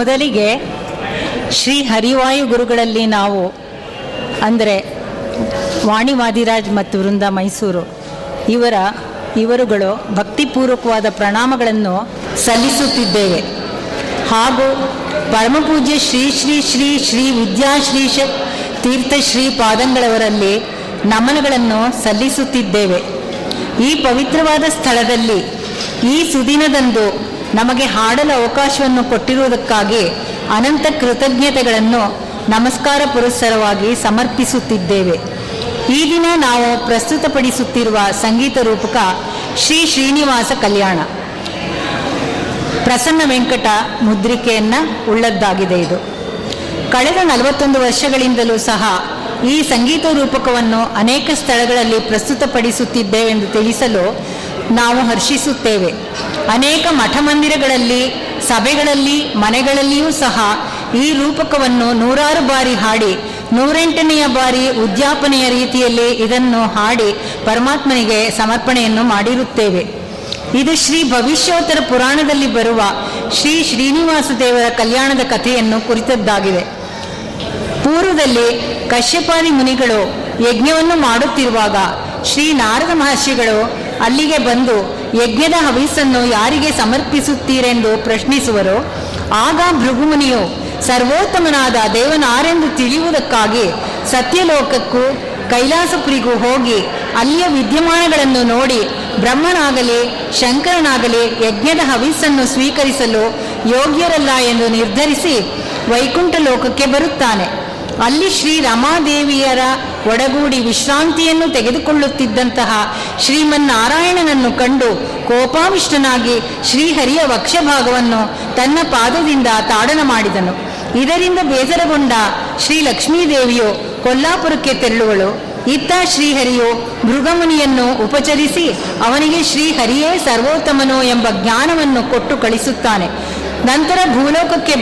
ಮೊದಲಿಗೆ ಶ್ರೀ ಹರಿವಾಯು ಗುರುಗಳಲ್ಲಿ ನಾವು ಅಂದರೆ ವಾಣಿ ವಾದಿರಾಜ್ ಮತ್ತು ವೃಂದ ಮೈಸೂರು ಇವರ ಇವರುಗಳು ಭಕ್ತಿಪೂರ್ವಕವಾದ ಪ್ರಣಾಮಗಳನ್ನು ಸಲ್ಲಿಸುತ್ತಿದ್ದೇವೆ. ಹಾಗೂ ಪರಮಪೂಜ್ಯ ಶ್ರೀ ಶ್ರೀ ಶ್ರೀ ಶ್ರೀ ವಿದ್ಯಾಶ್ರೀಷ ತೀರ್ಥ ಶ್ರೀ ಪಾದಂಗಳವರಲ್ಲಿ ನಮನಗಳನ್ನು ಸಲ್ಲಿಸುತ್ತಿದ್ದೇವೆ. ಈ ಪವಿತ್ರವಾದ ಸ್ಥಳದಲ್ಲಿ ಈ ಸುದಿನದಂದು ನಮಗೆ ಹಾಡಲು ಅವಕಾಶವನ್ನು ಕೊಟ್ಟಿರುವುದಕ್ಕಾಗಿ ಅನಂತ ಕೃತಜ್ಞತೆಗಳನ್ನು ನಮಸ್ಕಾರ ಪುರಸ್ಸರವಾಗಿ ಸಮರ್ಪಿಸುತ್ತಿದ್ದೇವೆ. ಈ ದಿನ ನಾವು ಪ್ರಸ್ತುತಪಡಿಸುತ್ತಿರುವ ಸಂಗೀತ ರೂಪಕ ಶ್ರೀ ಶ್ರೀನಿವಾಸ ಕಲ್ಯಾಣ. ಪ್ರಸನ್ನ ವೆಂಕಟ ಮುದ್ರಿಕೆಯನ್ನು ಉಳ್ಳದ್ದಾಗಿದೆ ಇದು. ಕಳೆದ ನಲವತ್ತೊಂದು ವರ್ಷಗಳಿಂದಲೂ ಸಹ ಈ ಸಂಗೀತ ರೂಪಕವನ್ನು ಅನೇಕ ಸ್ಥಳಗಳಲ್ಲಿ ಪ್ರಸ್ತುತಪಡಿಸುತ್ತಿದ್ದೇವೆಂದು ತಿಳಿಸಲು ನಾವು ಹರ್ಷಿಸುತ್ತೇವೆ. ಅನೇಕ ಮಠ ಮಂದಿರಗಳಲ್ಲಿ ಸಭೆಗಳಲ್ಲಿ, ಮನೆಗಳಲ್ಲಿಯೂ ಸಹ ಈ ರೂಪಕವನ್ನು ನೂರಾರು ಬಾರಿ ಹಾಡಿ, ನೂರೆಂಟನೆಯ ಬಾರಿ ಉದ್ಯಾಪನೆಯ ರೀತಿಯಲ್ಲಿ ಇದನ್ನು ಹಾಡಿ ಪರಮಾತ್ಮನಿಗೆ ಸಮರ್ಪಣೆಯನ್ನು ಮಾಡಿರುತ್ತೇವೆ. ಇದು ಶ್ರೀ ಭವಿಷ್ಯೋತ್ತರ ಪುರಾಣದಲ್ಲಿ ಬರುವ ಶ್ರೀ ಶ್ರೀನಿವಾಸ ದೇವರ ಕಲ್ಯಾಣದ ಕಥೆಯನ್ನು ಕುರಿತದ್ದಾಗಿದೆ. ಪೂರ್ವದಲ್ಲಿ ಕಶ್ಯಪಾದಿ ಮುನಿಗಳು ಯಜ್ಞವನ್ನು ಮಾಡುತ್ತಿರುವಾಗ ಶ್ರೀ ನಾರದ ಮಹರ್ಷಿಗಳು ಅಲ್ಲಿಗೆ ಬಂದು ಯಜ್ಞದ ಹವಿಸ್ಸನ್ನು ಯಾರಿಗೆ ಸಮರ್ಪಿಸುತ್ತೀರೆಂದು ಪ್ರಶ್ನಿಸುವರು. ಆಗ ಭೃಗುಮುನಿಯು, ಸರ್ವೋತ್ತಮನಾದ ದೇವನಾರೆಂದು ತಿಳಿಯುವುದಕ್ಕಾಗಿ ಸತ್ಯಲೋಕಕ್ಕೂ ಕೈಲಾಸಪುರಿಗೂ ಹೋಗಿ ಅಲ್ಲಿಯ ವಿದ್ಯಮಾನಗಳನ್ನು ನೋಡಿ ಬ್ರಹ್ಮನಾಗಲಿ, ಶಂಕರನಾಗಲಿ ಯಜ್ಞದ ಹವಿಸ್ಸನ್ನು ಸ್ವೀಕರಿಸಲು ಯೋಗ್ಯರಲ್ಲ ಎಂದು ನಿರ್ಧರಿಸಿ ವೈಕುಂಠ ಲೋಕಕ್ಕೆ ಬರುತ್ತಾನೆ. ಅಲ್ಲಿ ಶ್ರೀ ರಮಾದೇವಿಯರ ಒಡಗೂಡಿ ವಿಶ್ರಾಂತಿಯನ್ನು ತೆಗೆದುಕೊಳ್ಳುತ್ತಿದ್ದಂತಹ ಶ್ರೀಮನ್ನಾರಾಯಣನನ್ನು ಕಂಡು ಕೋಪಾವಿಷ್ಟನಾಗಿ ಶ್ರೀಹರಿಯ ವಕ್ಷಭಾಗವನ್ನು ತನ್ನ ಪಾದದಿಂದ ತಾಡನ ಮಾಡಿದನು. ಇದರಿಂದ ಬೇಸರಗೊಂಡ ಶ್ರೀ ಲಕ್ಷ್ಮೀದೇವಿಯು ಕೊಲ್ಲಾಪುರಕ್ಕೆ ತೆರಳುವಳು. ಇತ್ತ ಶ್ರೀಹರಿಯು ಮೃಗಮುನಿಯನ್ನು ಉಪಚರಿಸಿ ಅವನಿಗೆ ಶ್ರೀಹರಿಯೇ ಸರ್ವೋತ್ತಮನು ಎಂಬ ಜ್ಞಾನವನ್ನು ಕೊಟ್ಟು ಕಳಿಸುತ್ತಾನೆ. ನಂತರ ಭೂಲೋಕಕ್ಕೆ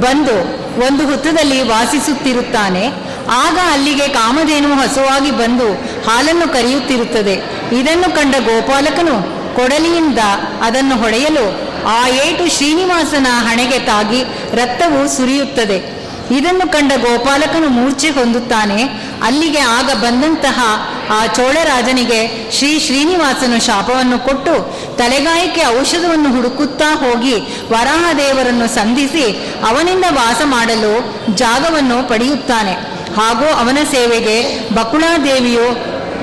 ಬಂದು ಒಂದು ಹುತ್ತದಲ್ಲಿ ವಾಸಿಸುತ್ತಿರುತ್ತಾನೆ. ಆಗ ಅಲ್ಲಿಗೆ ಕಾಮಧೇನು ಹಸುವಾಗಿ ಬಂದು ಹಾಲನ್ನು ಕರೆಯುತ್ತಿರುತ್ತದೆ. ಇದನ್ನು ಕಂಡ ಗೋಪಾಲಕನು ಕೊಡಲಿಯಿಂದ ಅದನ್ನು ಹೊಡೆಯಲು ಆ ಏಟು ಶ್ರೀನಿವಾಸನ ಹಣೆಗೆ ತಾಗಿ ರಕ್ತವು ಸುರಿಯುತ್ತದೆ. ಇದನ್ನು ಕಂಡ ಗೋಪಾಲಕನು ಮೂರ್ಛೆ ಹೊಂದುತ್ತಾನೆ. ಅಲ್ಲಿಗೆ ಆಗ ಬಂದಂತಹ ಆ ಚೋಳರಾಜನಿಗೆ ಶ್ರೀ ಶ್ರೀನಿವಾಸನು ಶಾಪವನ್ನು ಕೊಟ್ಟು ತಲೆಗಾಯಕ್ಕೆ ಔಷಧವನ್ನು ಹುಡುಕುತ್ತಾ ಹೋಗಿ ವರಾಹದೇವರನ್ನು ಸಂಧಿಸಿ ಅವನಿಂದ ವಾಸ ಮಾಡಲು ಜಾಗವನ್ನು ಪಡೆಯುತ್ತಾನೆ. ಹಾಗೂ ಅವನ ಸೇವೆಗೆ ಬಕುಳಾದೇವಿಯು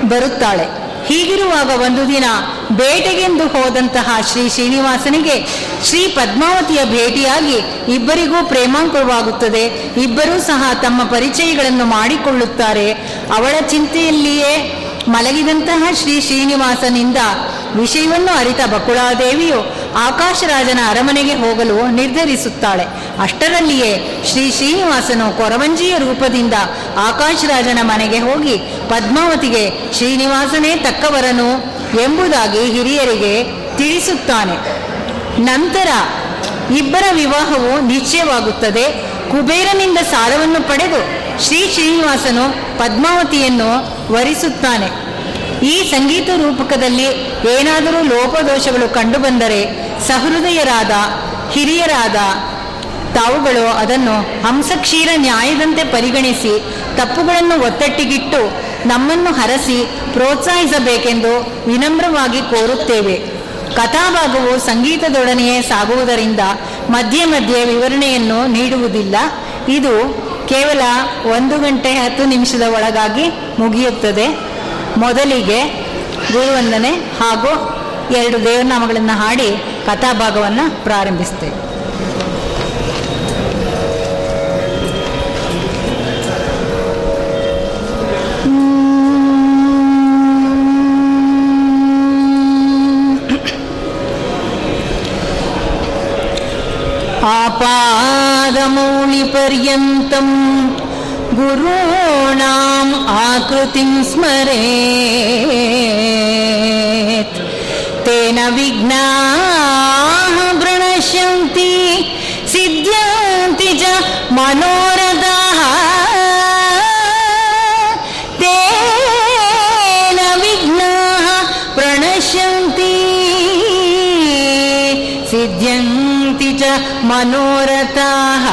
ಬರುತ್ತಾಳೆ. ಹೀಗಿರುವಾಗ ಒಂದು ದಿನ ಬೇಟೆಗೆಂದು ಹೋದಂತಹ ಶ್ರೀ ಶ್ರೀನಿವಾಸನಿಗೆ ಶ್ರೀ ಪದ್ಮಾವತಿಯ ಭೇಟಿಯಾಗಿ ಇಬ್ಬರಿಗೂ ಪ್ರೇಮಾಂಕುರವಾಗುತ್ತದೆ. ಇಬ್ಬರೂ ಸಹ ತಮ್ಮ ಪರಿಚಯಗಳನ್ನು ಮಾಡಿಕೊಳ್ಳುತ್ತಾರೆ. ಅವಳ ಚಿಂತೆಯಲ್ಲಿಯೇ ಮಲಗಿದಂತಹ ಶ್ರೀ ಶ್ರೀನಿವಾಸನಿಂದ ವಿಷಯವನ್ನು ಅರಿತ ಬಕುಳಾದೇವಿಯು ಆಕಾಶರಾಜನ ಅರಮನೆಗೆ ಹೋಗಲು ನಿರ್ಧರಿಸುತ್ತಾಳೆ. ಅಷ್ಟರಲ್ಲಿಯೇ ಶ್ರೀ ಶ್ರೀನಿವಾಸನು ಕೊರವಂಜಿಯ ರೂಪದಿಂದ ಆಕಾಶರಾಜನ ಮನೆಗೆ ಹೋಗಿ ಪದ್ಮಾವತಿಗೆ, ಶ್ರೀನಿವಾಸನೇ ತಕ್ಕವರನು ಎಂಬುದಾಗಿ ಹಿರಿಯರಿಗೆ ತಿಳಿಸುತ್ತಾನೆ. ನಂತರ ಇಬ್ಬರ ವಿವಾಹವು ನಿಶ್ಚಯವಾಗುತ್ತದೆ. ಕುಬೇರನಿಂದ ಸಾಲವನ್ನು ಪಡೆದು ಶ್ರೀ ಶ್ರೀನಿವಾಸನು ಪದ್ಮಾವತಿಯನ್ನು ವರಿಸುತ್ತಾನೆ. ಈ ಸಂಗೀತ ರೂಪಕದಲ್ಲಿ ಏನಾದರೂ ಲೋಪದೋಷಗಳು ಕಂಡುಬಂದರೆ ಸಹೃದಯರಾದ, ಹಿರಿಯರಾದ ತಾವುಗಳು ಅದನ್ನು ಹಂಸಕ್ಷೀರ ನ್ಯಾಯದಂತೆ ಪರಿಗಣಿಸಿ ತಪ್ಪುಗಳನ್ನು ಒತ್ತಟ್ಟಿಗಿಟ್ಟು ನಮ್ಮನ್ನು ಹರಸಿ ಪ್ರೋತ್ಸಾಹಿಸಬೇಕೆಂದು ವಿನಮ್ರವಾಗಿ ಕೋರುತ್ತೇವೆ. ಕಥಾಭಾಗವು ಸಂಗೀತದೊಡನೆಯೇ ಸಾಗುವುದರಿಂದ ಮಧ್ಯೆ ಮಧ್ಯೆ ವಿವರಣೆಯನ್ನು ನೀಡುವುದಿಲ್ಲ. ಇದು ಕೇವಲ ಒಂದು ಗಂಟೆ ಹತ್ತು ನಿಮಿಷದ ಒಳಗಾಗಿ ಮುಗಿಯುತ್ತದೆ. ಮೊದಲಿಗೆ ಗುರುವಂದನೆ ಹಾಗೂ ಎರಡು ದೇವನಾಮಗಳನ್ನು ಹಾಡಿ ಕಥಾಭಾಗವನ್ನು ಪ್ರಾರಂಭಿಸ್ತೇವೆ आपादमौलिपर्यन्तं गुरूणाम् आकृतिं स्मरेत्। तेन विघ्नाः प्रणश्यन्ति सिद्ध्यन्ति च मनोरथाः। तेन विघ्नाः प्रणश्यन्ति सिद्ध्यन्ति च मनोरथाः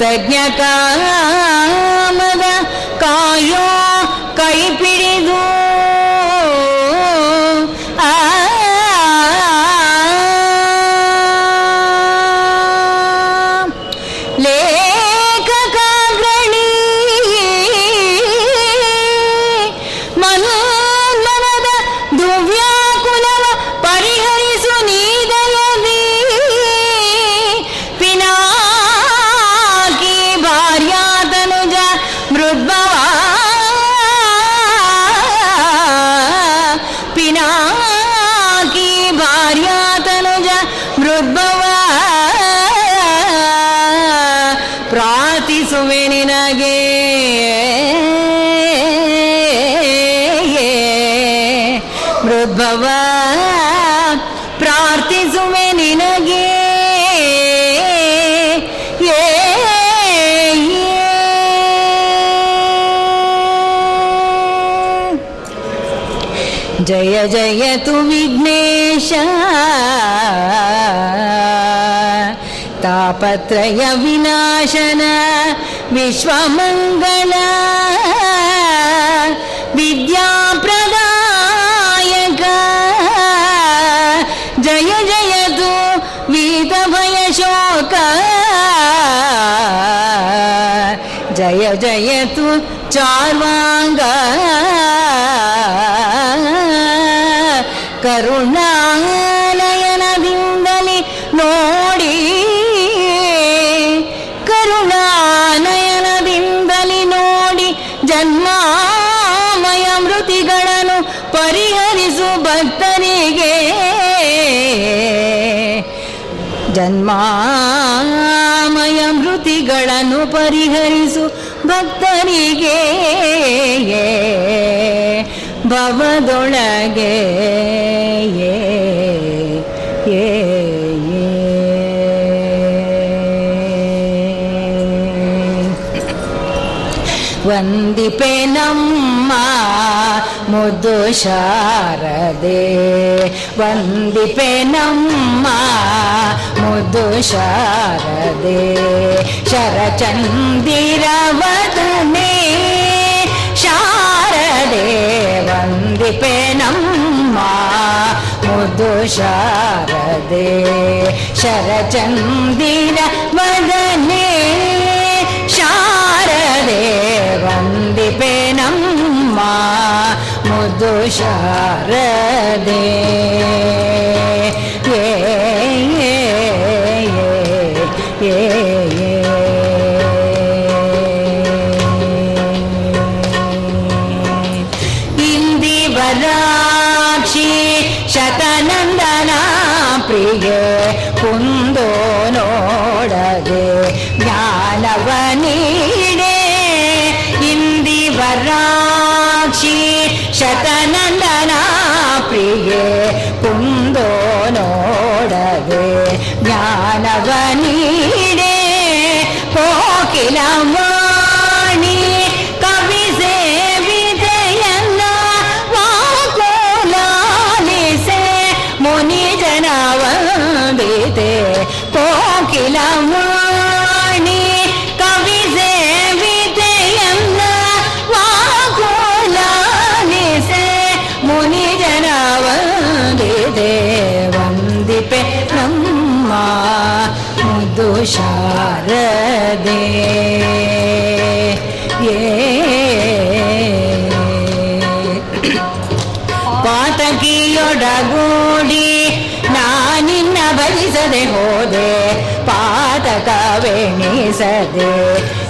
कृतज्ञता जय जयतु विघ्नेश तापत्रयविनाशन विश्वमङ्गल विद्याप्रदायक जय जयतु वीतभयशोक जय जयतु चार्वाङ्ग ಕರುಣಾನಯನದಿಂದಲೇ ನೋಡಿ. ಕರುಣಾನಯನದಿಂದಲೇ ನೋಡಿ ಜನ್ಮಾಮಯ ಮೃತಿಗಳನ್ನು ಪರಿಹರಿಸು ಭಕ್ತರಿಗೆ. ಜನ್ಮಾಮಯ ಮೃತಿಗಳನ್ನು ಪರಿಹರಿಸು ಭಕ್ತರಿಗೆ. ಭವದೊಳಗೆ ीपेनं मुदु शारदे वन्दीपे नम् मा मुदु शारदे शरचन्दीर शारदे वन्दिपेनं मा मुदु शारदे शरचन्दीर வந்திபேனம்மா முதுஷாரதே இந்திவராட்சி சதநந்தனா பிரிய குந்தோ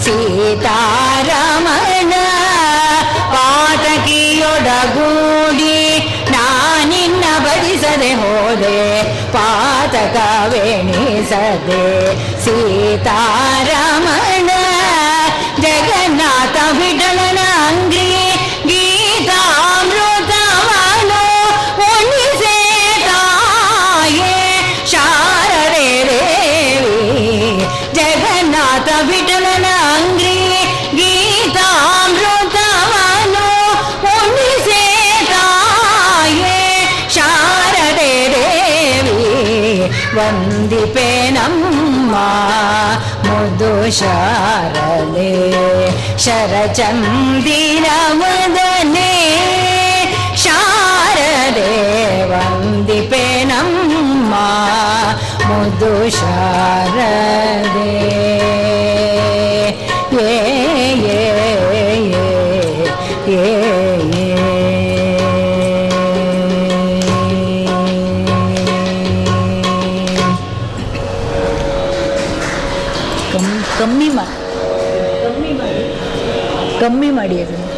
ಸೀತಾರಮಣ ಪಾತಕಿಯೊಡಗೂಡಿ ನಾನಿನ್ನ ಬಡಿಸದೆ ಹೋದೆ ಪಾತಕವೆಣಿಸದೆ ಸೀತಾರಮಣ शारदे शरचन्दीनमुदलने शारदेवं दीपेण मुदुशारदे। ಒಮ್ಮೆ ಮಾಡಿ ಅದನ್ನು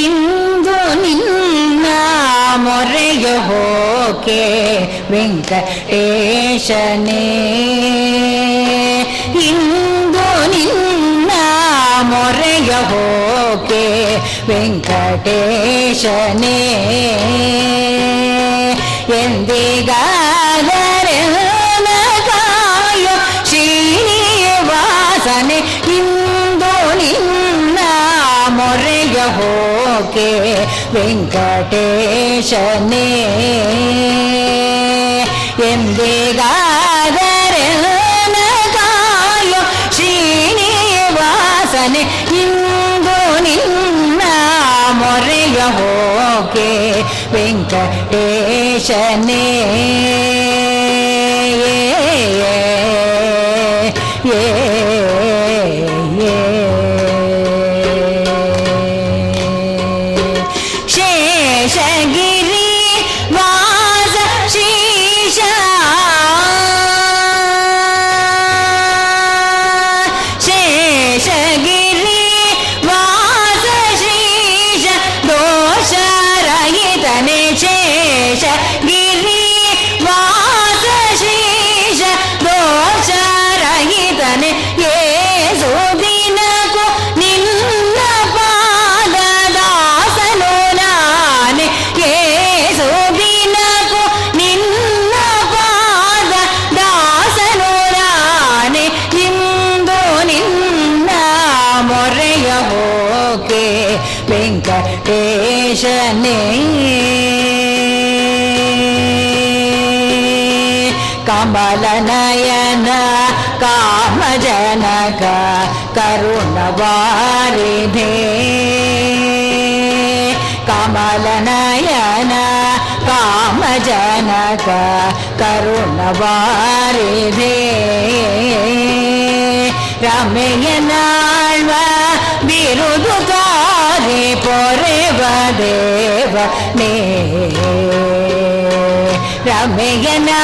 ಇಂದು ನಿನ್ನ ಮೊರೆಯ ಹೋಕೆ ವೆಂಕಟೇಶನೇ ಇಂದು ನಿನ್ನ ಮೊರೆಯ ಹೋ శ్రీమూర్తే వెంకటేశనే ಎಂದಿಗಾದರೆನಗಾಯ ಶ್ರೀನಿವಾಸನೆ ಇಂದು ನಿನ್ನ ಮೊರೆಯ ಹೋಕೆ ವೆಂಕಟೇಶನೇ ಎಂದೇ ಶನೇ ஏஷனே கமலநயன காமஜனக கருணவாரிதே கமலநயன காமஜனக கருணவாரிதே ரமேய நாழ்வ விருதுகாரே பொரு देव मे रमयना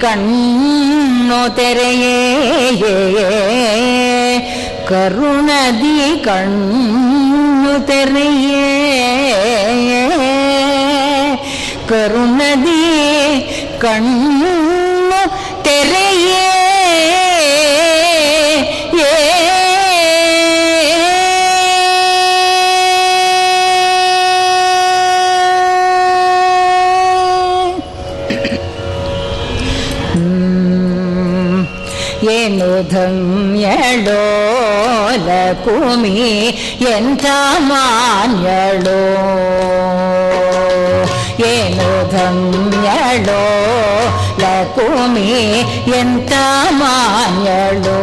ಕಣ್ಣು ತೆರೆಯೇ ಕರುಣದಿ ಕಣ್ಣು ತೆರೆಯೇ ಕರುಣದಿ ಕಣ್ಣು ಭೂಮಿ ಎಂಥ ಮಾನ್ಯಳೋ ಏನು ಧನ್ಯಳೋ ಲಕುಮಿ ಎಂಥ ಮಾನ್ಯಳೋ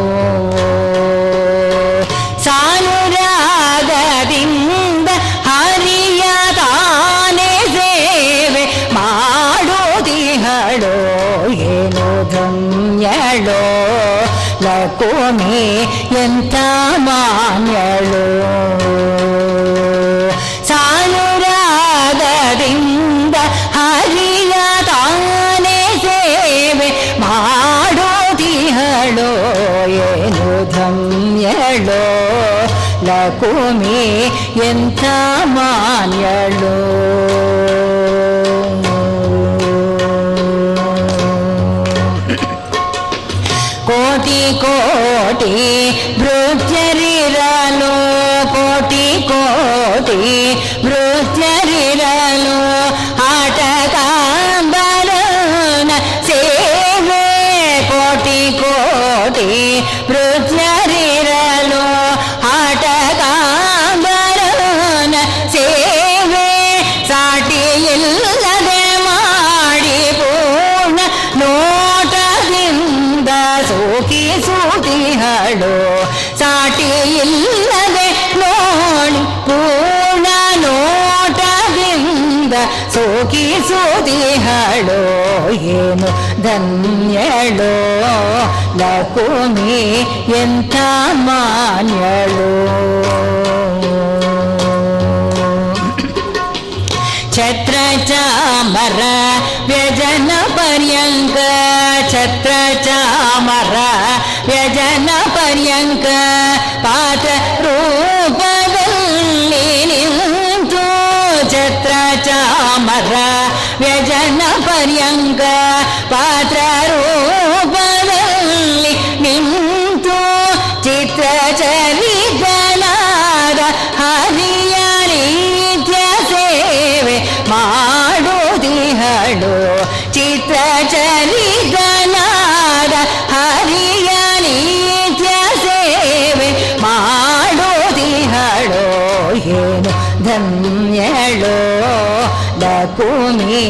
బకుని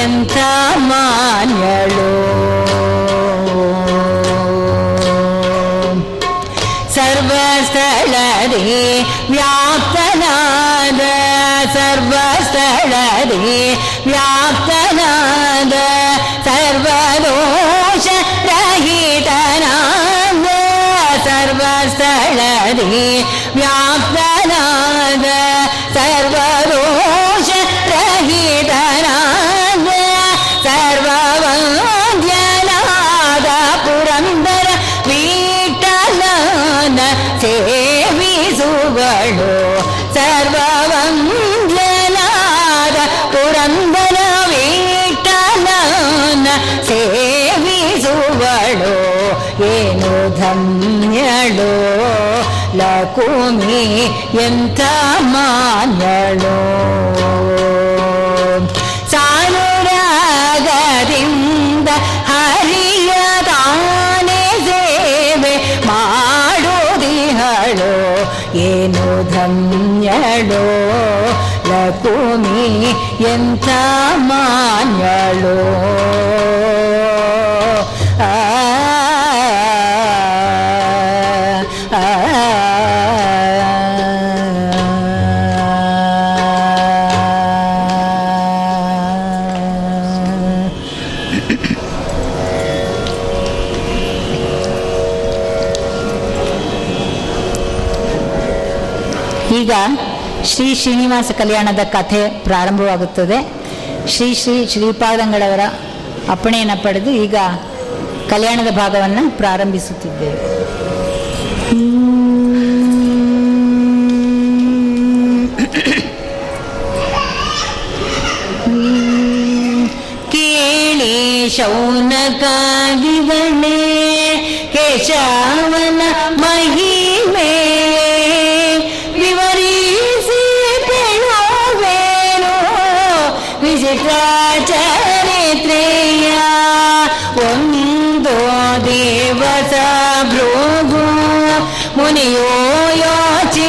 ఎంత మాన్యలు సర్వస్థళది వ్యాప్తనాద సర్వస్థళది వ్యాప్తనాద సర్వదోష రహితనాద సర్వస్థళది என் ಈಗ ಶ್ರೀ ಶ್ರೀನಿವಾಸ ಕಲ್ಯಾಣದ ಕಥೆ ಪ್ರಾರಂಭವಾಗುತ್ತದೆ. ಶ್ರೀ ಶ್ರೀ ಶ್ರೀಪಾದಂಗಳವರ ಅಪ್ಪಣೆಯನ್ನು ಪಡೆದು ಈಗ ಕಲ್ಯಾಣದ ಭಾಗವನ್ನು ಪ್ರಾರಂಭಿಸುತ್ತಿದ್ದೇವೆ. ಕೇಳಿ ಶೌನಕಾದಿಗಳೇ, ಕೇಶವನ ಮಹಿಮೆ. चरित्रेया वन्दो देवस भृभु मुनियो योचि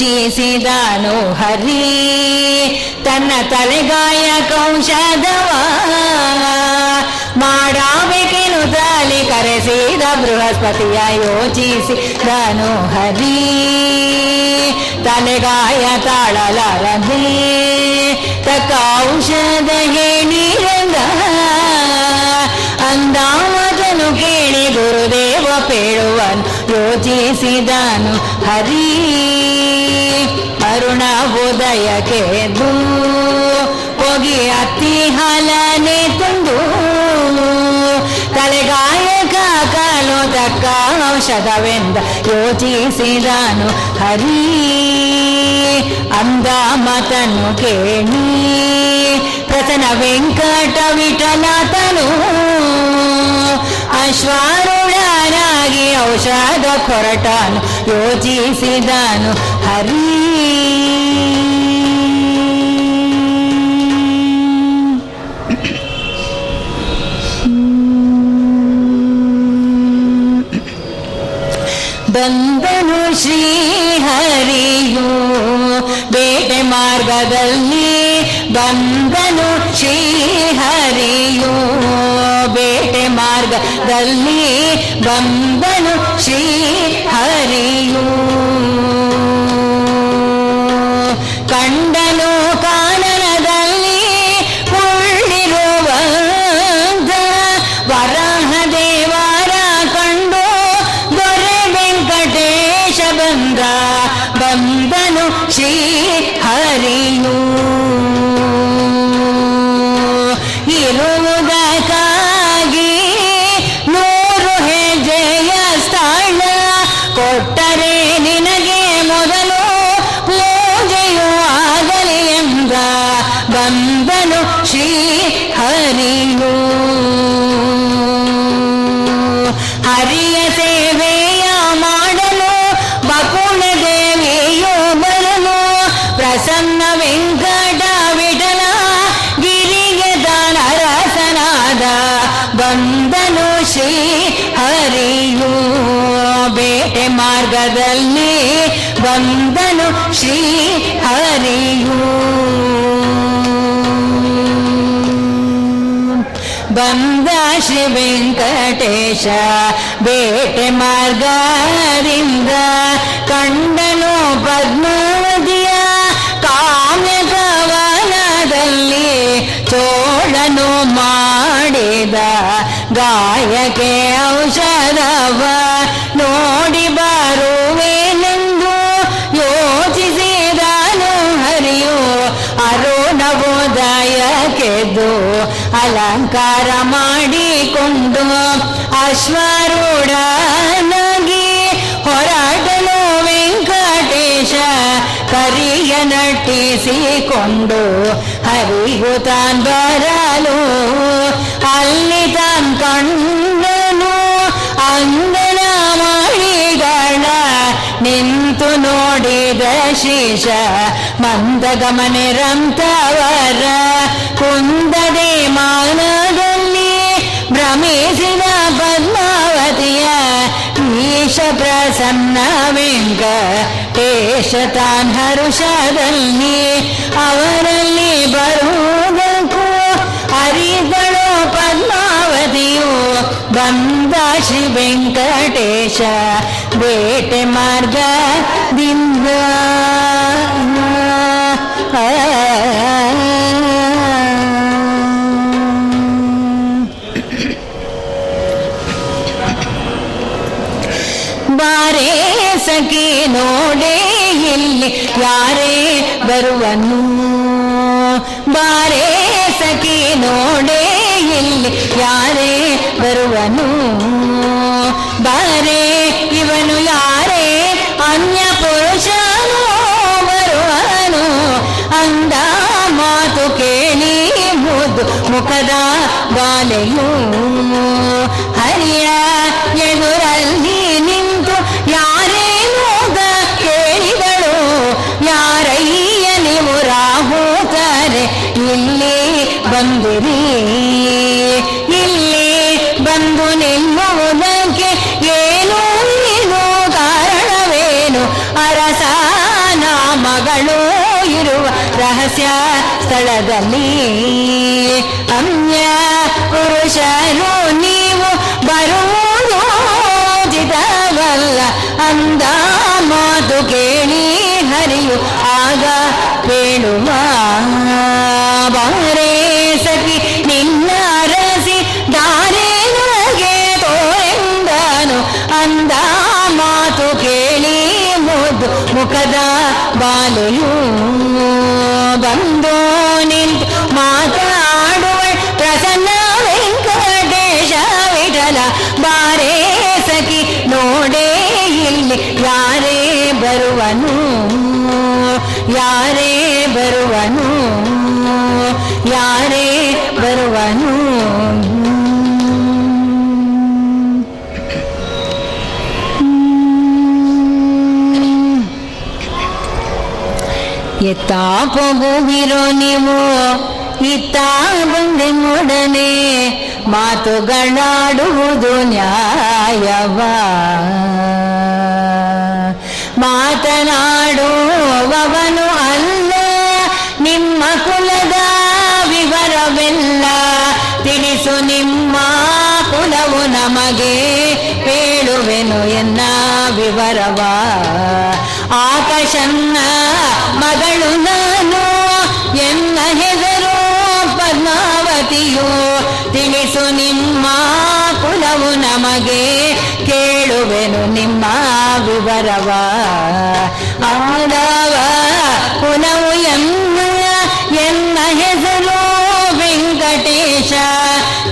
ಯೋಚಿಸಿದನು ಹರಿ. ತನ್ನ ತಲೆಗಾಯ ಕೌಶದವ. ಮಾಡಬೇಕೇನು ತಾಲಿ ಕರೆಸಿದ ಬೃಹಸ್ಪತಿಯ ಯೋಚಿಸಿದನು ಹರಿ. ತಲೆಗಾಯ ತಾಳಲಾರದೆ, ತಕ್ಕ ಔಷಧ ಹೇಳಿರಂದ ಅಂದಾಮದನು ಕೇಳಿ ಗುರುದೇವ ಪೇಳುವನು ಯೋಚಿಸಿದನು ಹರಿ. ಎದ್ದು ಹೋಗಿ ಅತಿ ಹಾಲನೆ ತಂದು ತಲೆಗಾಯಕ ಕಾಲು ತಕ್ಕ ಔಷಧವೆಂದ ಯೋಚಿಸಿದಾನು ಹರಿ. ಅಂದ ಮತನು ಕೇಳಿ ಪ್ರಸನ್ನ ವೆಂಕಟ ವಿಠಲತನು ಅಶ್ವಾರೂಢನಾಗಿ ಔಷಧ ಕೊರಟನು ಯೋಚಿಸಿದನು ಹರಿ. ಬಂದನು ಶ್ರೀಹರಿಯು ಬೇಟೆ ಮಾರ್ಗದಲ್ಲಿ ಬಂದನು ಶ್ರೀಹರಿಯು ಬೇಟೆ ಮಾರ್ಗದಲ್ಲಿ ಬಂದನು ಶ್ರೀಹರಿಯು ಕಂಡನು ಮಾರ್ಗದಲ್ಲಿ ಬಂದನು ಶ್ರೀ ಹರಿಯು. ಬಂದ ಶ್ರೀ ವೆಂಕಟೇಶ ಬೇಟೆ ಮಾರ್ಗದಿಂದ ಕಂಡನು ಪದ್ಮಾವತಿಯ ಕಾಮ್ಯ ಕವನದಲ್ಲಿ ಚೋಳನು ಮಾಡಿದ ಗಾಯಕ್ಕೆ ಔಷಧವ ನೋಡಿ ಬರುವೆನೆಂದು ಯೋಚಿಸಿದನು ಹರಿಯು ಅರುಣಬೋದಯಕ್ಕೆದ್ದು ಅಲಂಕಾರ ಮಾಡಿಕೊಂಡು ಅಶ್ವರೂಢನಾಗಿ ಹೊರಟನು ವೆಂಕಟೇಶ ಕರಿಯ ನಟಿಸಿಕೊಂಡು ಹರಿಗೂ ತಾನ್ ಬರಲು ಅಲ್ಲಿ ತಾನ್ ಕಂಡನು ನೋಡಿದ ಶೀಶ ಮಂದಗಮನೆ ರಂತವರ ಕುಂದದೆ ಮಾನದಲ್ಲಿ ಭ್ರಮಿಸಿದ ಪದ್ಮಾವತಿಯ ಈಶ ಪ್ರಸನ್ನ ವೆಂಕಟೇಶ ತಾನ್ ಹರುಷದಲ್ಲಿ ಅವರಲ್ಲಿ ಬರುವುದಕ್ಕೂ ಅರಿದಳು ಪದ್ಮಾವತಿಯು ಬಂದ ಶ್ರೀ ವೆಂಕಟೇಶ ಬೇಟೆ ಮಾರ್ಗದಿಂದ ಬಾರೇ ಸಖಿ ನೋಡೆ ಇಲ್ಲಿ ಯಾರೇ ಬರುವನು ಬಾರೇ ಸಖಿ ನೋಡೆ ಇಲ್ಲಿ ಯಾರೇ ಬರುವನು ಬಾರೇ ಇವನು ಯಾರೇ? ಅನ್ಯ ಪುರುಷನು ಬರುವನು. ಅಂದ ಮಾತು ಕೇಳಿ ಮುದ್ದು ಮುಖದ ಬಾಲೆಯು ಹರಿಯ ಮಾತು ಕೇಳಿ ಮುದ್ದು ಮುಖದ ಬಾಲೆಯು ಬಂದು ನಿಂತು ಮಾತಾಡುವ ಹೋಗುವಿರೋ ನೀವು, ಇತ್ತ ಬಂದೆ ಮೊಡನೆ, ಮಾತುಗಳಾಡುವುದು ನ್ಯಾಯವ? ಮಾತನಾಡುವವನು ಅಲ್ಲ, ನಿಮ್ಮ ಕುಲದ ವಿವರವೆಲ್ಲ ತಿಳಿಸು, ನಿಮ್ಮ ಕುಲವು ನಮಗೆ ಹೇಳುವೆನು ಎನ್ನ ವಿವರವ? ಆಕಾಶನ್ನ ವಿವರವ ಆದವ ಕುಲವು ಎನ್ನ ಎನ್ನ ಹೆಸರು ವೆಂಕಟೇಶ.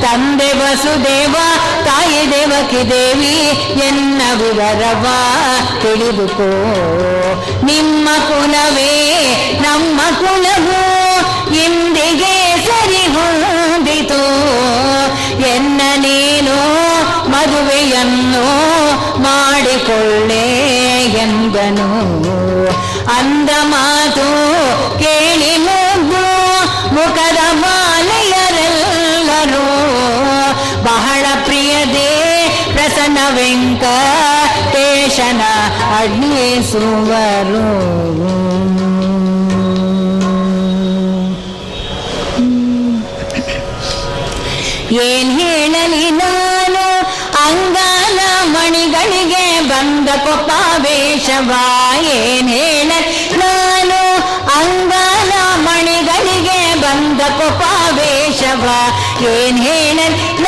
ತಂದೆ ವಸುದೇವ, ತಾಯಿ ದೇವಕಿ ದೇವಿ ಎನ್ನ ವಿವರವ ತಿಳಿದುಕೋ. ನಿಮ್ಮ ಕುಲವೇ, ನಮ್ಮ ಕುಲವು, ಇಂದಿಗೆ ಸರಿ ಹೊಂದಿತು ಎನ್ನ ನೀನು ಮದುವೆಯನ್ನು ಮಾಡಿಕೊಳ್ಳೆ. ಎಂದನು ಅಂದ ಮಾತು ಕೇಳಿ ಮುಗ್ಗು ಮುಖದ ಮಾಲೆಯರೆಲ್ಲರೂ. ಬಹಳ ಪ್ರಿಯದೇ ಪ್ರಸನ್ನ ವೆಂಕಟೇಶನ ಅಡ್ನಿಸುವರು ಬಂದ ಕೊಪ್ಪಾವೇಶವ ಏನ್ ನಾನು ಅಂಗಲ ಮಣಿಗಳಿಗೆ ಬಂದ ಕೊಪ್ಪಾವೇಶವ ಏನ್ ಹೇಳಲಿ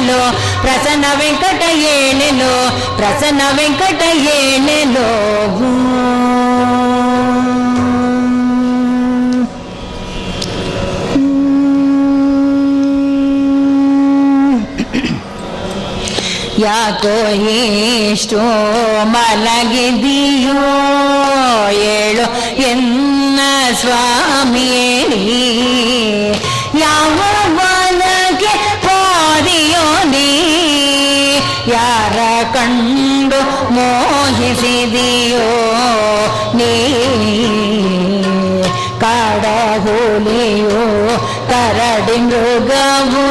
ಏಳೆಲು ಪ್ರಸನ್ನ ವೆಂಕಟ ಏಳೆಲು ಪ್ರಸನ್ನ ವೆಂಕಟ ಏಳೆಲು ಯಾಕೋ ಎಷ್ಟು ಮಲಗಿದೆಯೋ ಏಳು ಎನ್ನ ಸ್ವಾಮಿಯೇಳಿ लोगावो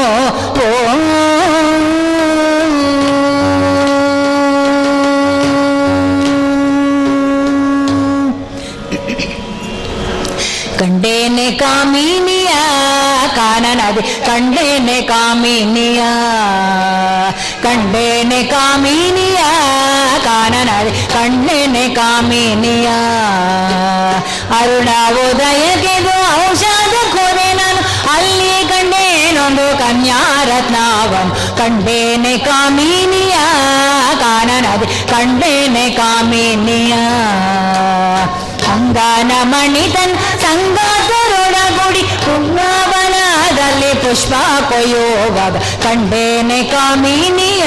ಕಾನನದಿ ಕಂಡೇನೆ ಕಾಮಿನಿಯ ಕಂಡೇನೆ ಕಾಮಿನಿಯ ಕಾನನದಿ ಕಂಡೇನೆ ಕಾಮಿನಿಯ ಅರುಣ ಉದಯಕ್ಕೆದು ಔಷಧ ಕೊರೆ ನಾನು ಅಲ್ಲಿ ಕಂಡೇನೊಂದು ಕನ್ಯಾರತ್ನವನ್ ಕಂಡೇನೆ ಕಾಮಿನಿಯ ಕಾನನದಿ ಕಂಡೇನೆ ಕಾಮಿನಿಯ ಅಂಗಾನ ಮಣಿತನ್ ಪುಷ್ಪ ಕೊಯ್ಯುವಾಗ ಕಂಡೇನೆ ಕಾಮಿನಿಯ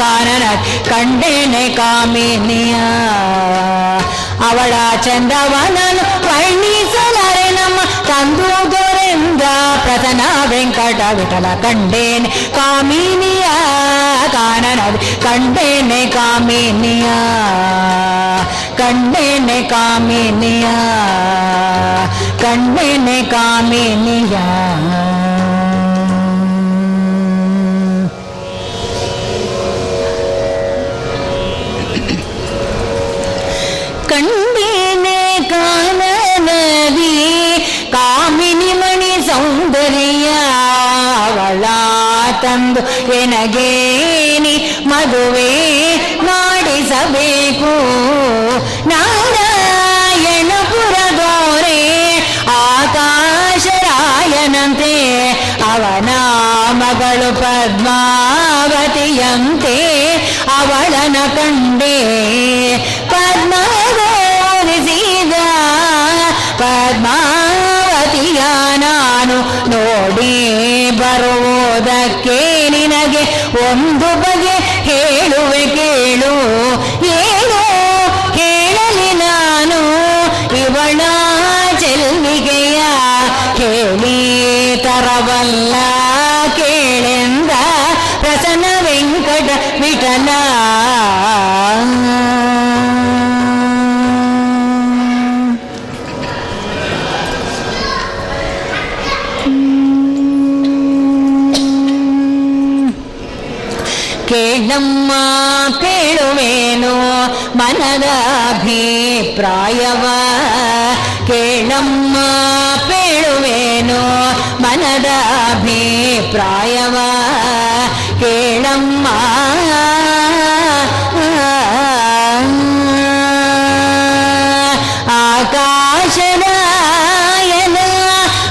ಕಾನನ ಕಂಡೇನೆ ಕಾಮಿನಿಯ ಅವಳ ಚಂದವನನು ವರ್ಣಿಸಲಾರೆ ನಮ್ಮ ತಂದು ದೊರೆಂದ ಪ್ರಸನ್ನ ವೆಂಕಟ ವಿಠಲ ಕಂಡೇನೆ ಕಾಮಿನಿಯ ಕಾನನ ಕಂಡೇನೆ ಕಾಮಿನಿಯ ಕಂಡೇನೆ ಕಾಮಿನಿಯ ಕಂಡೇನೆ ಕಾಮಿನಿಯ ತಂದು ಎನಗೇನಿ ಮದುವೆ one ಅಭಿಪ್ರಾಯವ ಕೇಳಮ್ಮ, ಪೇಳುವೇನು, ಮನದ ಅಭಿಪ್ರಾಯವ, ಕೇಳಮ್ಮ. ಎಲ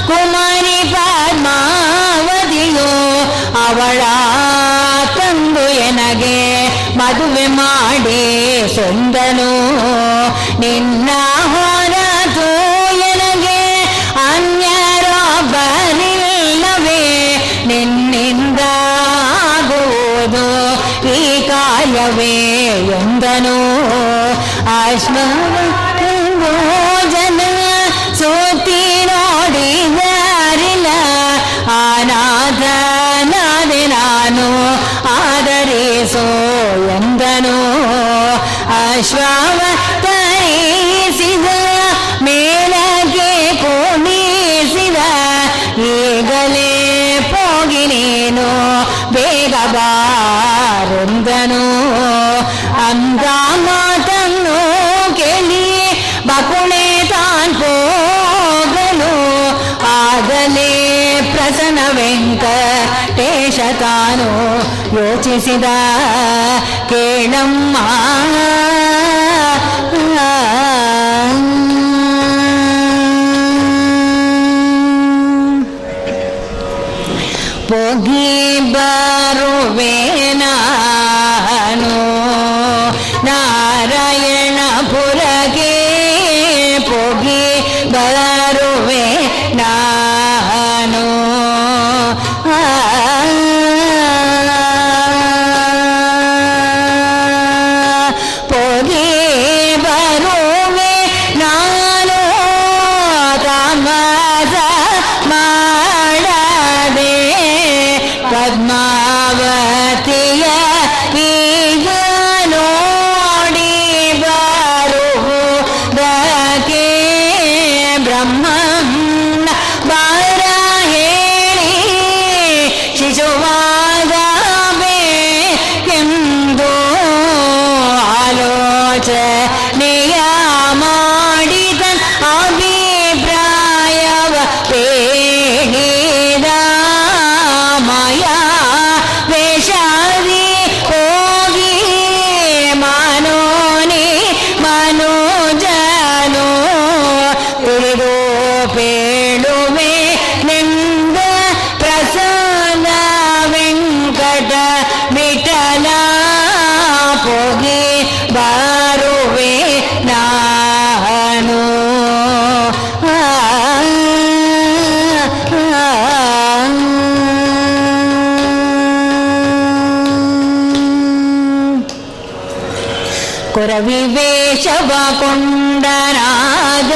ಕುಮಾರಿ ಪದ್ಮಾವತಿಯೋ ಅವಳ ತಂದು ಎನಗೆ ಮದುವೆ ಮಾಡಿ ಸೊಂದನು. felicidade. रविवेशवकुण्डराग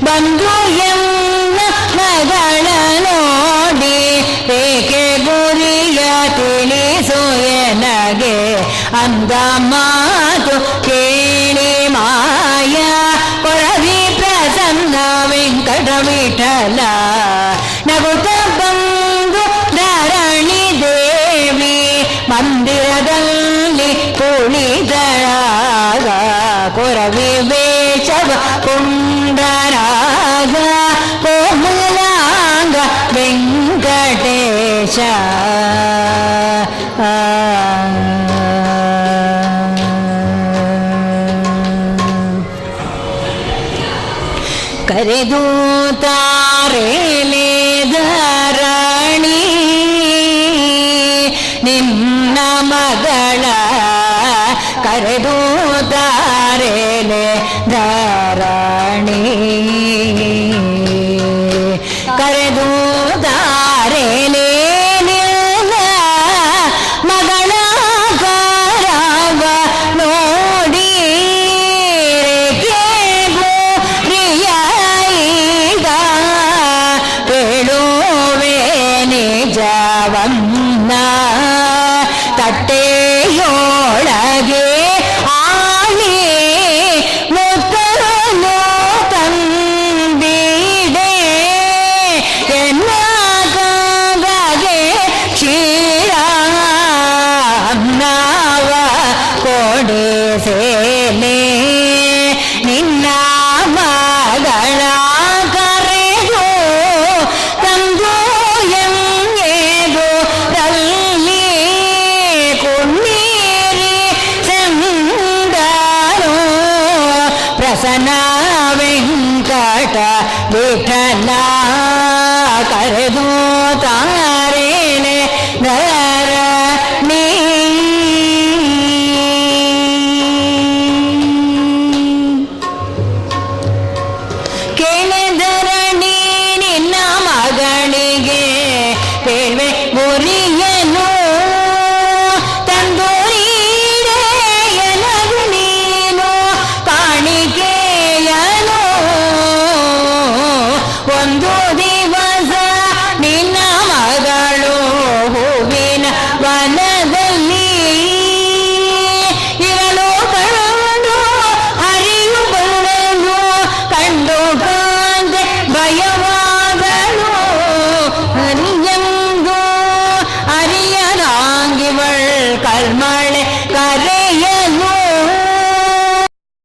Bangla